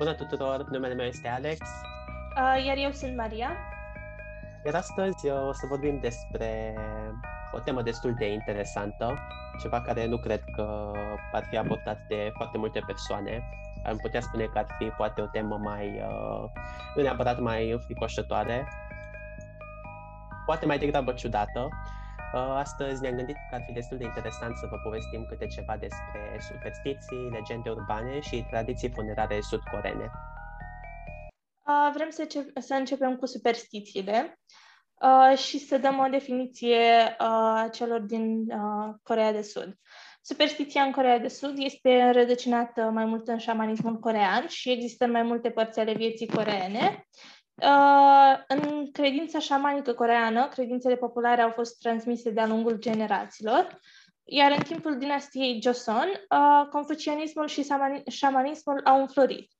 Bună tuturor, numele meu este Alex. Uh, iar eu sunt Maria. Iar astăzi uh, o să vorbim despre o temă destul de interesantă, ceva care nu cred că ar fi abordat de foarte multe persoane. Am putea spune că ar fi poate o temă mai, uh, nu neapărat mai înfricoșătoare, poate mai degrabă ciudată, Uh, astăzi ne-am gândit că ar fi destul de interesant să vă povestim câte ceva despre superstiții, legende urbane și tradiții funerare sudcoreene. Uh, vrem să, ce- să începem cu superstițiile uh, și să dăm o definiție uh, celor din uh, Corea de Sud. Superstiția în Corea de Sud este înrădăcinată mai mult în șamanismul corean și există în mai multe părți ale vieții coreene. Uh, în credința șamanică coreană, credințele populare au fost transmise de-a lungul generațiilor, iar în timpul dinastiei Joseon, uh, confucianismul și șamanismul au înflorit.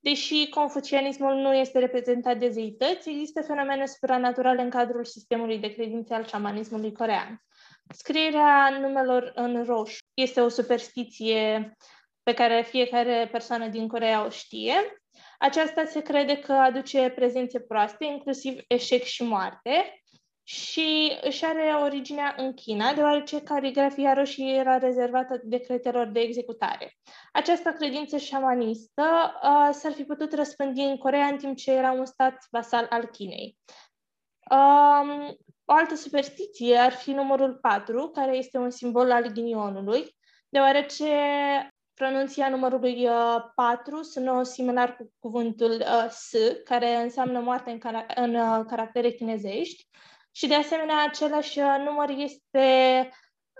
Deși confucianismul nu este reprezentat de zeități, există fenomene supranaturale în cadrul sistemului de credințe al șamanismului corean. Scrierea numelor în roșu este o superstiție pe care fiecare persoană din Corea o știe. Aceasta se crede că aduce prezențe proaste, inclusiv eșec și moarte, și își are originea în China, deoarece caligrafia roșie era rezervată decretelor de executare. Această credință șamanistă uh, s-ar fi putut răspândi în Corea în timp ce era un stat vasal al Chinei. Um, o altă superstiție ar fi numărul 4, care este un simbol al ghinionului, deoarece pronunția numărului uh, 4 sună similar cu cuvântul uh, S, care înseamnă moarte în, car- în uh, caractere chinezești. Și de asemenea, același uh, număr este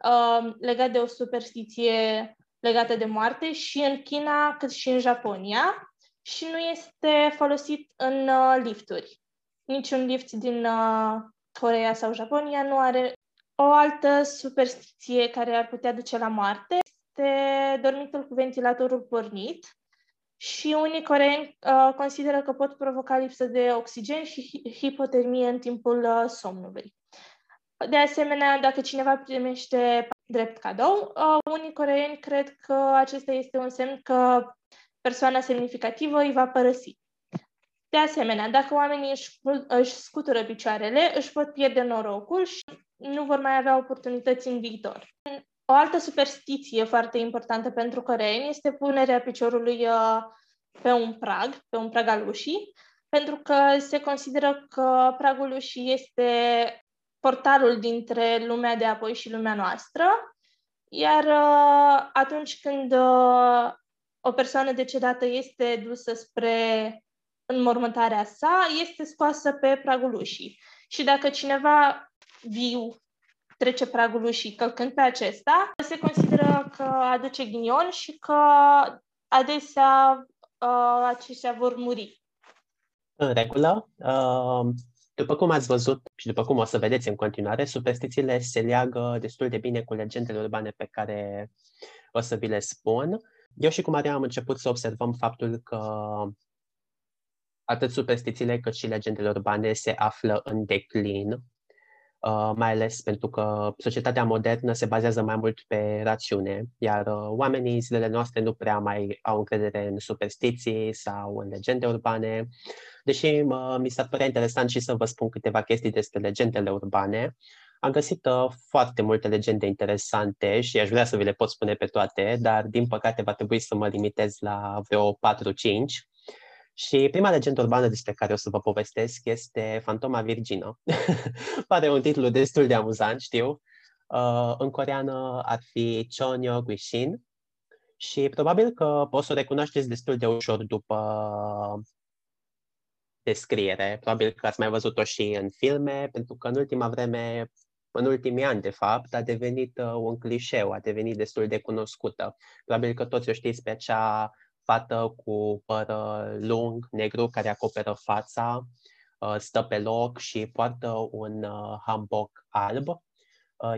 uh, legat de o superstiție legată de moarte și în China cât și în Japonia și nu este folosit în uh, lifturi. Niciun lift din uh, Corea sau Japonia nu are o altă superstiție care ar putea duce la moarte este dormitul cu ventilatorul pornit și unii coreeni uh, consideră că pot provoca lipsă de oxigen și hipotermie în timpul uh, somnului. De asemenea, dacă cineva primește drept cadou, uh, unii coreeni cred că acesta este un semn că persoana semnificativă îi va părăsi. De asemenea, dacă oamenii își, își scutură picioarele, își pot pierde norocul și nu vor mai avea oportunități în viitor. O altă superstiție foarte importantă pentru coreeni este punerea piciorului uh, pe un prag, pe un prag al ușii, pentru că se consideră că pragul ușii este portalul dintre lumea de apoi și lumea noastră, iar uh, atunci când uh, o persoană decedată este dusă spre înmormântarea sa, este scoasă pe pragul ușii. Și dacă cineva viu trece pragul și călcând pe acesta, se consideră că aduce ghinion și că adesea uh, aceștia vor muri. În regulă, uh, după cum ați văzut și după cum o să vedeți în continuare, superstițiile se leagă destul de bine cu legendele urbane pe care o să vi le spun. Eu și cu Maria am început să observăm faptul că atât superstițiile cât și legendele urbane se află în declin Uh, mai ales pentru că societatea modernă se bazează mai mult pe rațiune, iar uh, oamenii zilele noastre nu prea mai au încredere în superstiții sau în legende urbane, deși mi s-ar părea interesant și să vă spun câteva chestii despre legendele urbane. Am găsit uh, foarte multe legende interesante și aș vrea să vi le pot spune pe toate, dar din păcate va trebui să mă limitez la vreo 4-5. Și prima legendă urbană despre care o să vă povestesc este Fantoma Virgină. Pare un titlu destul de amuzant, știu. Uh, în coreană ar fi Chonyo Guishin și probabil că poți să o recunoașteți destul de ușor după descriere. Probabil că ați mai văzut-o și în filme, pentru că în ultima vreme, în ultimii ani, de fapt, a devenit uh, un clișeu, a devenit destul de cunoscută. Probabil că toți o știți pe acea fată cu păr uh, lung, negru, care acoperă fața, uh, stă pe loc și poartă un uh, hanbok alb.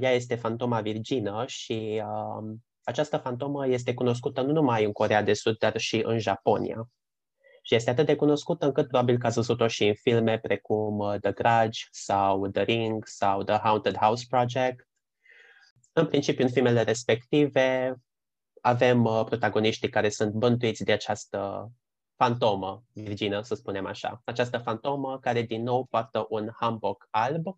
Ea este fantoma virgină și um, această fantomă este cunoscută nu numai în Corea de Sud, dar și în Japonia. Și este atât de cunoscută încât probabil că ați văzut-o și în filme precum The Grudge sau The Ring sau The Haunted House Project. În principiu, în filmele respective, avem uh, protagoniștii care sunt bântuiți de această fantomă, Virgină, să spunem așa. Această fantomă care din nou poartă un hanbok alb, uh,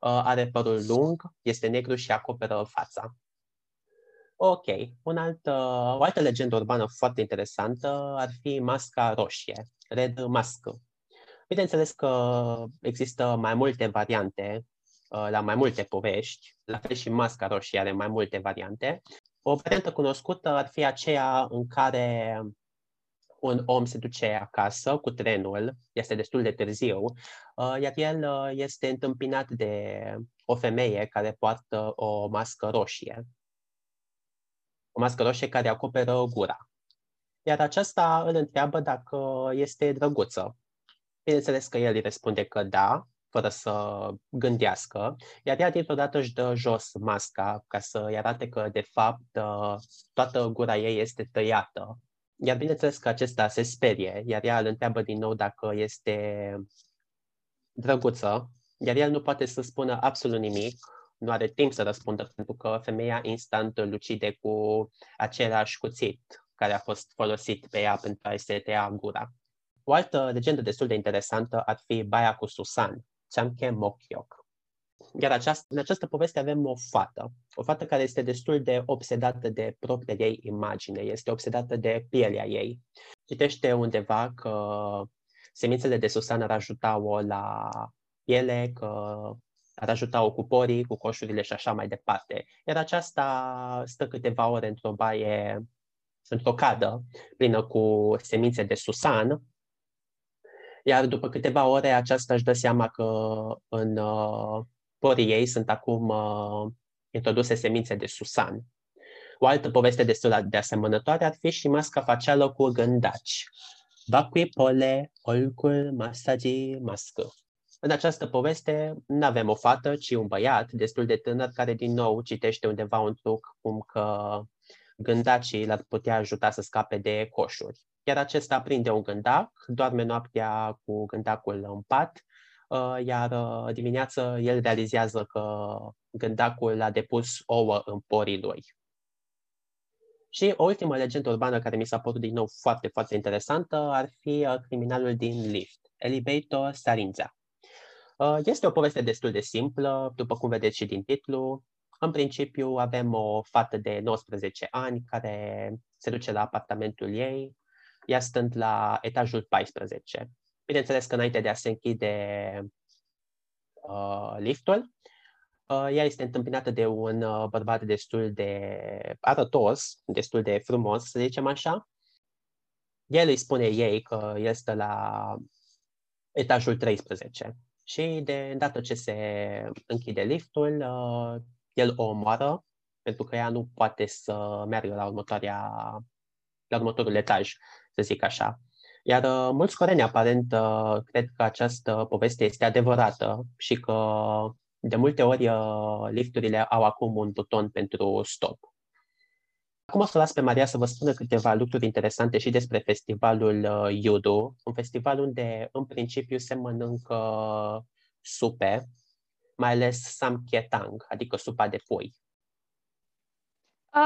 are părul lung, este negru și acoperă fața. Ok, un alt, uh, o altă legendă urbană foarte interesantă ar fi masca roșie, Red Mask. Bineînțeles că există mai multe variante uh, la mai multe povești, la fel și masca roșie are mai multe variante. O variantă cunoscută ar fi aceea în care un om se duce acasă cu trenul, este destul de târziu, uh, iar el uh, este întâmpinat de o femeie care poartă o mască roșie. O mască roșie care acoperă gura. Iar aceasta îl întreabă dacă este drăguță. Bineînțeles că el îi răspunde că da, fără să gândească, iar ea dintr-o dată își dă jos masca ca să-i arate că, de fapt, uh, toată gura ei este tăiată. Iar bineînțeles că acesta se sperie, iar ea îl întreabă din nou dacă este drăguță, iar el nu poate să spună absolut nimic, nu are timp să răspundă, pentru că femeia instant îl ucide cu același cuțit care a fost folosit pe ea pentru a-i se tăia gura. O altă legendă destul de interesantă ar fi Baia cu Susan, Chamke Mokyok. Iar această, în această poveste avem o fată, o fată care este destul de obsedată de propria ei imagine, este obsedată de pielea ei. Citește undeva că semințele de Susan ar ajuta-o la piele, că ar ajuta-o cu porii, cu coșurile și așa mai departe. Iar aceasta stă câteva ore într-o baie, într-o cadă plină cu semințe de Susan, iar după câteva ore aceasta își dă seama că în uh, porii ei sunt acum uh, introduse semințe de susan. O altă poveste destul de asemănătoare ar fi și masca facială cu gândaci. Vacui pole, olcul, masagi, mască. În această poveste nu avem o fată, ci un băiat destul de tânăr care din nou citește undeva un truc cum că gândacii l-ar putea ajuta să scape de coșuri. Iar acesta prinde un gândac, doarme noaptea cu gândacul în pat Uh, iar uh, dimineață el realizează că gândacul a depus ouă în porii lui. Și o ultimă legendă urbană care mi s-a părut din nou foarte, foarte interesantă ar fi uh, criminalul din lift, Elibeito Sarinza. Este o poveste destul de simplă, după cum vedeți și din titlu. În principiu avem o fată de 19 ani care se duce la apartamentul ei, ea stând la etajul 14. Bineînțeles că înainte de a se închide uh, liftul, uh, ea este întâmpinată de un uh, bărbat destul de arătos, destul de frumos, să zicem așa. El îi spune ei că este la etajul 13 și de îndată ce se închide liftul, uh, el o omoară pentru că ea nu poate să meargă la, următoarea, la următorul etaj, să zic așa. Iar uh, mulți coreeni, aparent, uh, cred că această poveste este adevărată și că de multe ori uh, lifturile au acum un buton pentru stop. Acum o să las pe Maria să vă spună câteva lucruri interesante și despre festivalul uh, Yudu, un festival unde în principiu se mănâncă supe, mai ales samketang, adică supa de pui.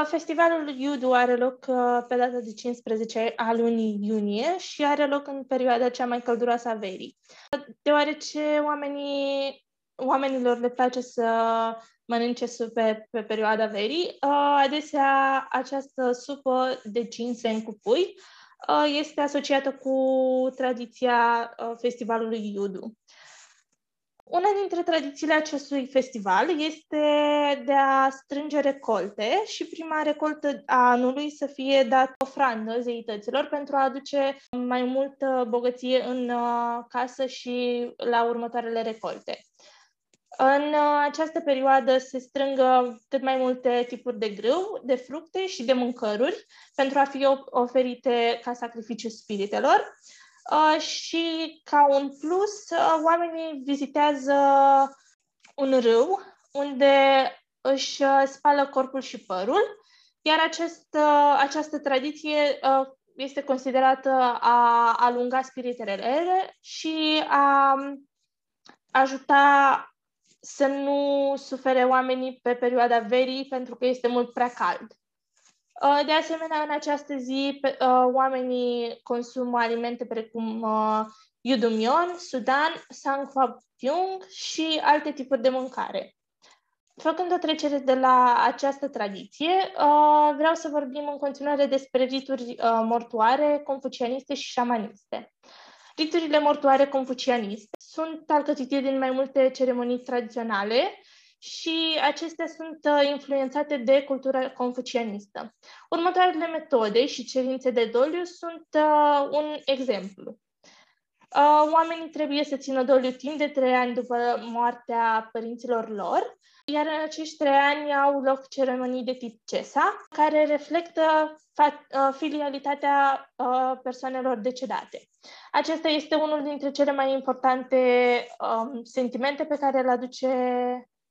Festivalul Yudu are loc pe data de 15 a lunii iunie și are loc în perioada cea mai călduroasă a verii. Deoarece oamenii, oamenilor le place să mănânce supe pe perioada verii, adesea această supă de ginseng cu pui este asociată cu tradiția festivalului Yudu. Una dintre tradițiile acestui festival este de a strânge recolte și prima recoltă a anului să fie dată ofrandă zeităților pentru a aduce mai multă bogăție în uh, casă și la următoarele recolte. În uh, această perioadă se strângă cât mai multe tipuri de grâu, de fructe și de mâncăruri pentru a fi oferite ca sacrificiu spiritelor. Uh, și ca un plus, uh, oamenii vizitează un râu unde își uh, spală corpul și părul, iar acest, uh, această tradiție uh, este considerată a alunga spiritele rele și a ajuta să nu sufere oamenii pe perioada verii pentru că este mult prea cald. Uh, de asemenea, în această zi, uh, oamenii consumă alimente precum uh, yudumion, sudan, sangfapyung și alte tipuri de mâncare. Făcând o trecere de la această tradiție, vreau să vorbim în continuare despre rituri mortoare, confucianiste și șamaniste. Riturile mortoare confucianiste sunt alcătuite din mai multe ceremonii tradiționale și acestea sunt uh, influențate de cultura confucianistă. Următoarele metode și cerințe de doliu sunt uh, un exemplu. Uh, oamenii trebuie să țină doliu timp de trei ani după moartea părinților lor, iar în acești trei ani au loc ceremonii de tip CESA, care reflectă fa- uh, filialitatea uh, persoanelor decedate. Acesta este unul dintre cele mai importante um, sentimente pe care le aduce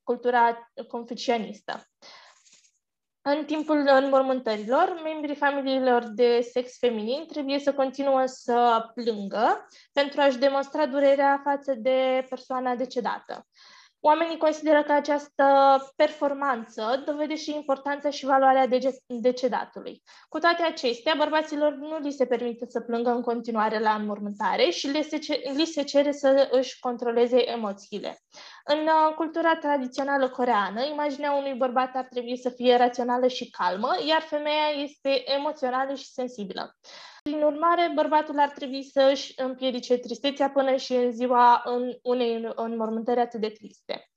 cultura confucianistă. În timpul înmormântărilor, membrii familiilor de sex feminin trebuie să continuă să plângă pentru a-și demonstra durerea față de persoana decedată. Oamenii consideră că această performanță dovedește importanța și valoarea decedatului. Cu toate acestea, bărbaților nu li se permite să plângă în continuare la înmormântare și li se, li se cere să își controleze emoțiile. În uh, cultura tradițională coreană, imaginea unui bărbat ar trebui să fie rațională și calmă, iar femeia este emoțională și sensibilă. Prin urmare, bărbatul ar trebui să își împiedice tristețea până și în ziua în unei înmormântări atât de triste.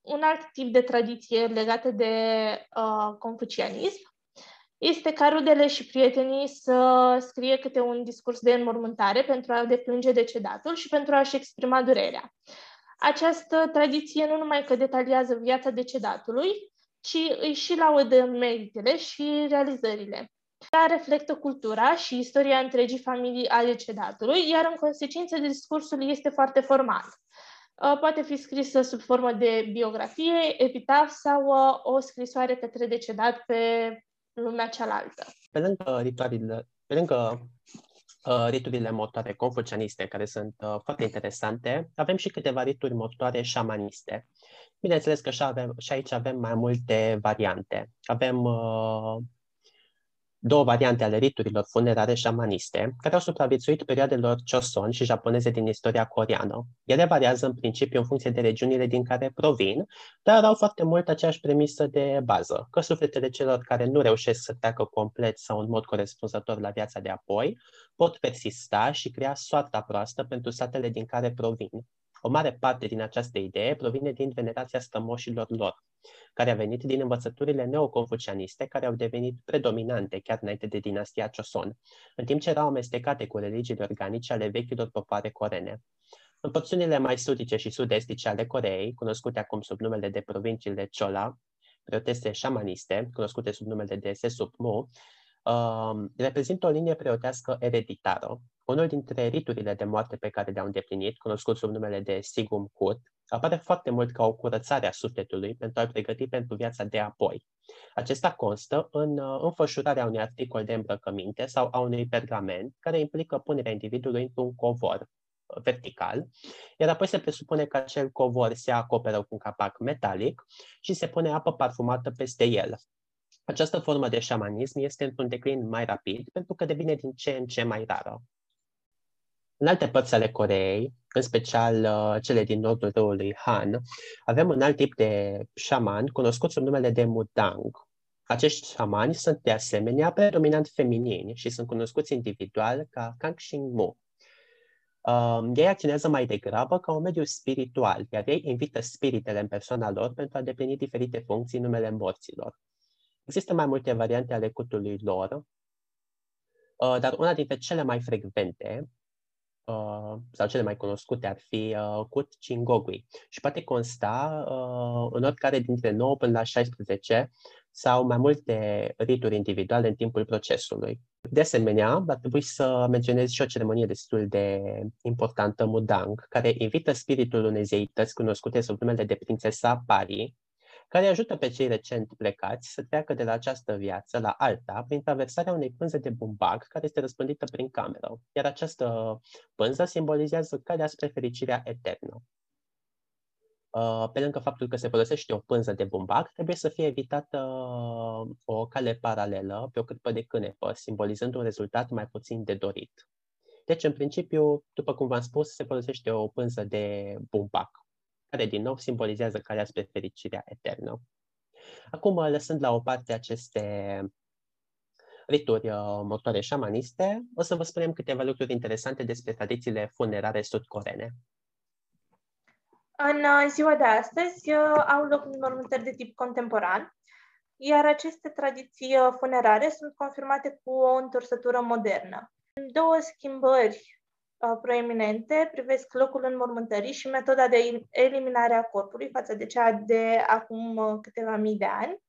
Un alt tip de tradiție legată de uh, confucianism este ca rudele și prietenii să scrie câte un discurs de înmormântare pentru a deplânge decedatul și pentru a-și exprima durerea. Această tradiție nu numai că detaliază viața decedatului, ci îi și laudă meritele și realizările. Ea reflectă cultura și istoria întregii familii ale decedatului, iar în consecință discursul este foarte formal. Uh, poate fi scrisă sub formă de biografie, epitaf sau uh, o scrisoare către decedat pe lumea cealaltă. Pe lângă ritualile, pe lângă uh, riturile mortoare confucianiste, care sunt uh, foarte interesante, avem și câteva rituri mortoare șamaniste. Bineînțeles că și, avem, și aici avem mai multe variante. Avem uh, două variante ale riturilor funerare șamaniste, care au supraviețuit perioadelor Choson și japoneze din istoria coreană. Ele variază în principiu în funcție de regiunile din care provin, dar au foarte mult aceeași premisă de bază, că sufletele celor care nu reușesc să treacă complet sau în mod corespunzător la viața de apoi pot persista și crea soarta proastă pentru satele din care provin. O mare parte din această idee provine din venerația strămoșilor lor, care a venit din învățăturile neoconfucianiste care au devenit predominante chiar înainte de dinastia Joseon, în timp ce erau amestecate cu religiile organice ale vechilor popoare corene. În porțiunile mai sudice și sud-estice ale Coreei, cunoscute acum sub numele de provinciile Chola, preoteste șamaniste, cunoscute sub numele de Sesupmu, uh, reprezintă o linie preotească ereditară, unul dintre riturile de moarte pe care le-au îndeplinit, cunoscut sub numele de Sigum Kut, apare foarte mult ca o curățare a sufletului pentru a-l pregăti pentru viața de apoi. Acesta constă în uh, înfășurarea unui articol de îmbrăcăminte sau a unui pergament care implică punerea individului într-un covor uh, vertical, iar apoi se presupune că acel covor se acoperă cu un capac metalic și se pune apă parfumată peste el. Această formă de șamanism este într-un declin mai rapid pentru că devine din ce în ce mai rară. În alte părți ale Coreei, în special uh, cele din nordul râului Han, avem un alt tip de șaman cunoscut sub numele de Mudang. Acești șamani sunt de asemenea predominant feminini și sunt cunoscuți individual ca Kangxing Mu. Um, ei acționează mai degrabă ca un mediu spiritual, iar ei invită spiritele în persoana lor pentru a deplini diferite funcții în numele morților. Există mai multe variante ale cultului lor, uh, dar una dintre cele mai frecvente Uh, sau cele mai cunoscute ar fi uh, Kut Chingogui și poate consta uh, în oricare dintre 9 până la 16 sau mai multe rituri individuale în timpul procesului. De asemenea, ar trebui să menționez și o ceremonie destul de importantă, Mudang, care invită spiritul unei zeități cunoscute sub numele de prințesa Pari, care ajută pe cei recent plecați să treacă de la această viață la alta prin traversarea unei pânze de bumbac care este răspândită prin cameră, iar această pânză simbolizează calea spre fericirea eternă. Uh, pe lângă faptul că se folosește o pânză de bumbac, trebuie să fie evitată uh, o cale paralelă pe o cârpă de cânepă, simbolizând un rezultat mai puțin de dorit. Deci, în principiu, după cum v-am spus, se folosește o pânză de bumbac, care din nou simbolizează calea spre fericirea eternă. Acum, lăsând la o parte aceste rituri uh, mortoare șamaniste, o să vă spunem câteva lucruri interesante despre tradițiile funerare sudcorene. În uh, ziua de astăzi uh, au loc înmormântări de tip contemporan, iar aceste tradiții uh, funerare sunt confirmate cu o întorsătură modernă. Două schimbări proeminente privesc locul înmormântării și metoda de eliminare a corpului față de cea de acum câteva mii de ani.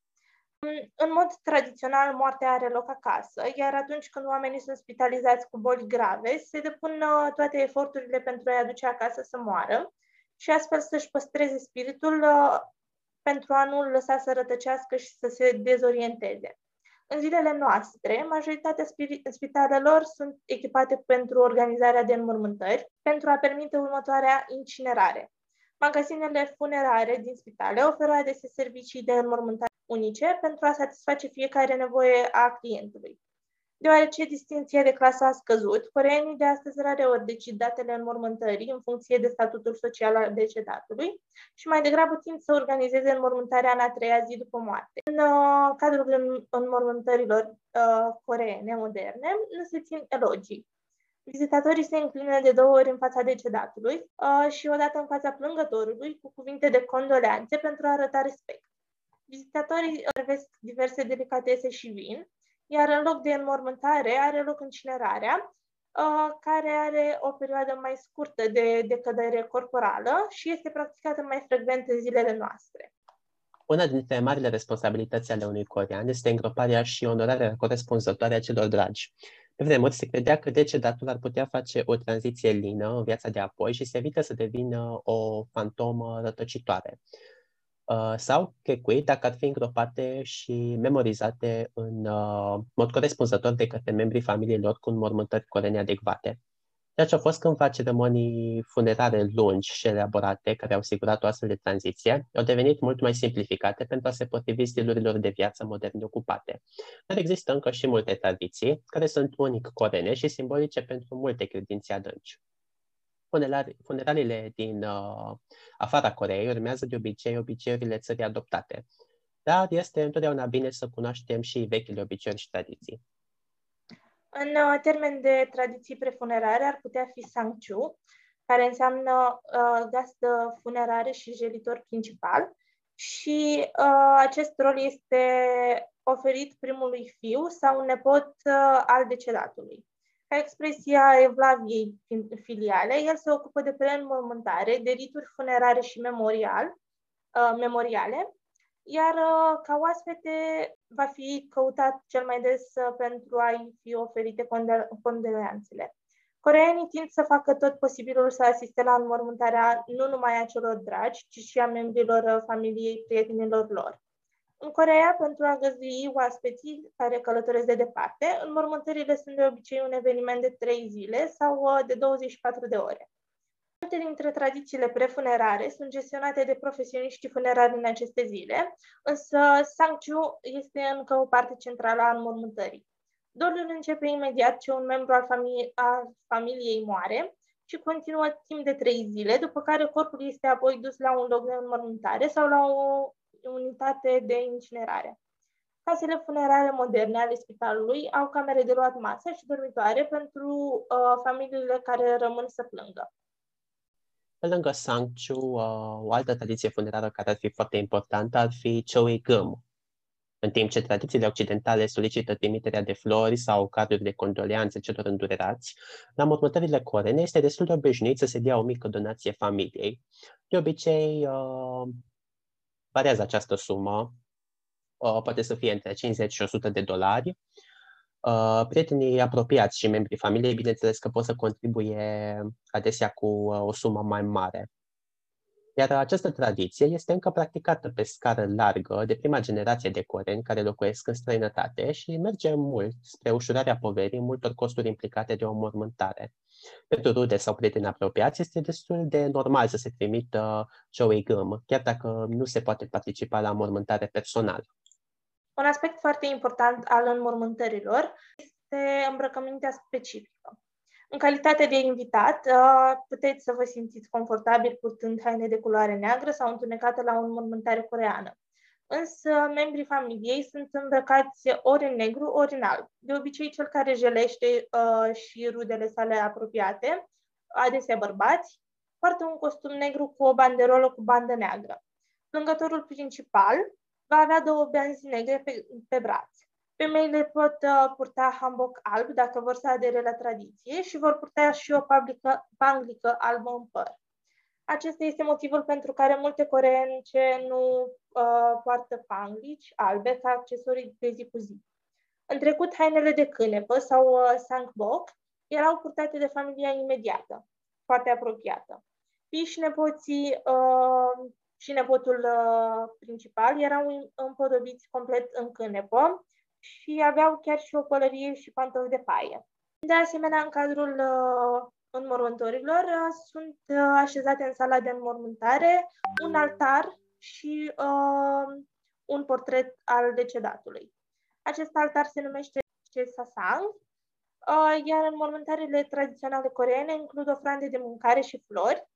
În mod tradițional, moartea are loc acasă, iar atunci când oamenii sunt spitalizați cu boli grave, se depun toate eforturile pentru a-i aduce acasă să moară, și astfel să-și păstreze spiritul uh, pentru a nu-l lăsa să rătăcească și să se dezorienteze. În zilele noastre, majoritatea spitalelor sunt echipate pentru organizarea de înmormântări, pentru a permite următoarea incinerare. Magazinele funerare din spitale oferă adesea servicii de înmormântare unice pentru a satisface fiecare nevoie a clientului. Deoarece distinția de clasă a scăzut, coreenii de astăzi rareori decid datele înmormântării în funcție de statutul social al decedatului și mai degrabă tind să organizeze înmormântarea în a treia zi după moarte. În uh, cadrul înmormântărilor uh, coreene moderne nu se țin elogii. Vizitatorii se înclină de două ori în fața decedatului uh, și odată în fața plângătorului cu cuvinte de condoleanțe pentru a arăta respect. Vizitatorii vesc diverse delicatese și vin, iar în loc de înmormântare are loc incinerarea, uh, care are o perioadă mai scurtă de decădere corporală și este practicată mai frecvent în zilele noastre. Una dintre marile responsabilități ale unui corean este îngroparea și onorarea corespunzătoare a celor dragi. Pe vremuri se credea că decedatul ar putea face o tranziție lină în viața de apoi și se evită să devină o fantomă rătăcitoare. Uh, sau checui dacă ar fi îngropate și memorizate în uh, mod corespunzător de către membrii familiei lor cu înmormântări corene adecvate. Ceea ce au fost cândva ceremonii funerare lungi și elaborate, care au sigurat o astfel de tranziție, au devenit mult mai simplificate pentru a se potrivi stilurilor de viață moderne ocupate. Dar există încă și multe tradiții, care sunt unic corene și simbolice pentru multe credințe adânci funeraliile din uh, afara Coreei urmează de obicei obiceiurile țării adoptate, dar este întotdeauna bine să cunoaștem și vechile obiceiuri și tradiții. În uh, termen de tradiții prefunerare ar putea fi Sangchu, care înseamnă uh, gazdă funerare și jelitor principal și uh, acest rol este oferit primului fiu sau nepot uh, al decedatului. Ca expresia Evlaviei filiale, el se ocupă de preînmormântare, de rituri funerare și memorial, uh, memoriale, iar uh, ca oaspete va fi căutat cel mai des uh, pentru a-i fi oferite condoleanțele. Coreenii tind să facă tot posibilul să asiste la înmormântarea nu numai a celor dragi, ci și a membrilor uh, familiei prietenilor lor. În Coreea, pentru a găzdui oaspeții care călătoresc de departe, înmormântările sunt de obicei un eveniment de 3 zile sau uh, de 24 de ore. Multe dintre tradițiile prefunerare sunt gestionate de profesioniștii funerari în aceste zile, însă Sangchu este încă o parte centrală a înmormântării. Doliul începe imediat ce un membru al, famili- al familiei moare și continuă timp de trei zile, după care corpul este apoi dus la un loc de înmormântare sau la o unitate de incinerare. Casele funerare moderne ale spitalului au camere de luat masă și dormitoare pentru uh, familiile care rămân să plângă. Pe lângă Sangchu, uh, o altă tradiție funerară care ar fi foarte importantă ar fi Choi Gum. În timp ce tradițiile occidentale solicită trimiterea de flori sau carduri de condoleanțe celor îndurerați, la mormântările corene este destul de obișnuit să se dea o mică donație familiei. De obicei, uh, variază această sumă, uh, poate să fie între 50 și 100 de dolari. Uh, prietenii apropiați și membrii familiei, bineînțeles că pot să contribuie adesea cu uh, o sumă mai mare. Iar această tradiție este încă practicată pe scară largă de prima generație de coreni care locuiesc în străinătate și merge mult spre ușurarea poverii multor costuri implicate de o mormântare. Pentru rude sau prieteni apropiați este destul de normal să se trimită Joey Gâm, chiar dacă nu se poate participa la mormântare personală. Un aspect foarte important al înmormântărilor este îmbrăcămintea specifică. În calitate de invitat, uh, puteți să vă simțiți confortabil purtând haine de culoare neagră sau întunecată la o înmormântare coreană. Însă, membrii familiei sunt îmbrăcați ori în negru, ori în alb. De obicei, cel care jelește uh, și rudele sale apropiate, adesea bărbați, poartă un costum negru cu o banderolă cu bandă neagră. Plângătorul principal va avea două benzi negre pe, pe braț. Femeile pot uh, purta hamboc alb dacă vor să adere la tradiție și vor purta și o pablică, panglică albă în păr. Acesta este motivul pentru care multe coreence nu uh, poartă panglici albe ca accesorii de zi cu zi. În trecut, hainele de cânepă sau uh, sangbok erau purtate de familia imediată, foarte apropiată. Fii și nepoții uh, și nepotul uh, principal erau împodobiți complet în cânepă și aveau chiar și o pălărie și pantofi de paie. De asemenea, în cadrul uh, înmormântărilor uh, sunt uh, așezate în sala de înmormântare un altar și uh, un portret al decedatului. Acest altar se numește Chesasang, uh, iar înmormântările tradiționale coreene includ ofrande de mâncare și flori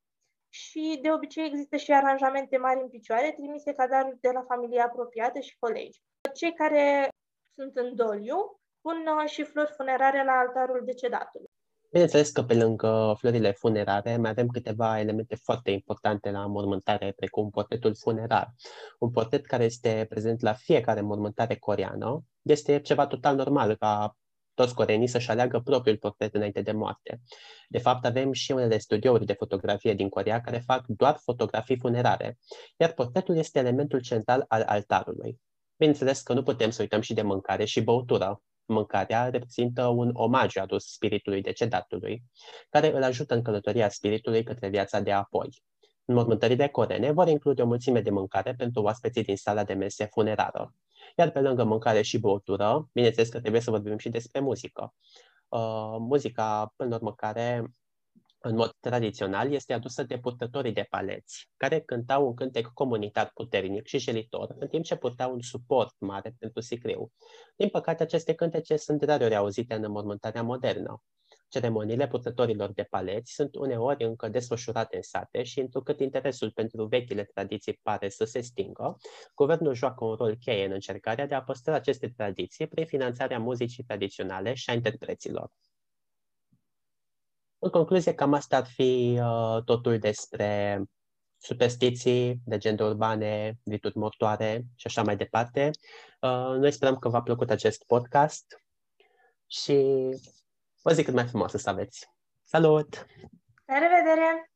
și de obicei există și aranjamente mari în picioare trimise ca daruri de la familie apropiată și colegi. Cei care sunt în doliu, pun uh, și flori funerare la altarul decedatului. Bineînțeles că pe lângă florile funerare mai avem câteva elemente foarte importante la mormântare, precum portretul funerar. Un portret care este prezent la fiecare mormântare coreană este ceva total normal ca toți coreenii să-și aleagă propriul portret înainte de moarte. De fapt, avem și unele studiouri de fotografie din Corea care fac doar fotografii funerare, iar portretul este elementul central al altarului. Bineînțeles că nu putem să uităm și de mâncare și băutură. Mâncarea reprezintă un omagiu adus spiritului decedatului, care îl ajută în călătoria spiritului către viața de apoi. Înmormântările corene vor include o mulțime de mâncare pentru oaspeții din sala de mese funerară. Iar pe lângă mâncare și băutură, bineînțeles că trebuie să vorbim și despre muzică. Uh, muzica, până la urmă, care în mod tradițional, este adusă de purtătorii de paleți, care cântau un cântec comunitar puternic și jelitor, în timp ce purtau un suport mare pentru sicriu. Din păcate, aceste cântece sunt rareori auzite în înmormântarea modernă. Ceremoniile purtătorilor de paleți sunt uneori încă desfășurate în sate și, întrucât interesul pentru vechile tradiții pare să se stingă, guvernul joacă un rol cheie în încercarea de a păstra aceste tradiții prin finanțarea muzicii tradiționale și a interpreților. În concluzie, cam asta ar fi uh, totul despre superstiții, legende urbane, rituri mortoare și așa mai departe. Uh, noi sperăm că v-a plăcut acest podcast și o zi cât mai frumoasă să aveți. Salut! La revedere!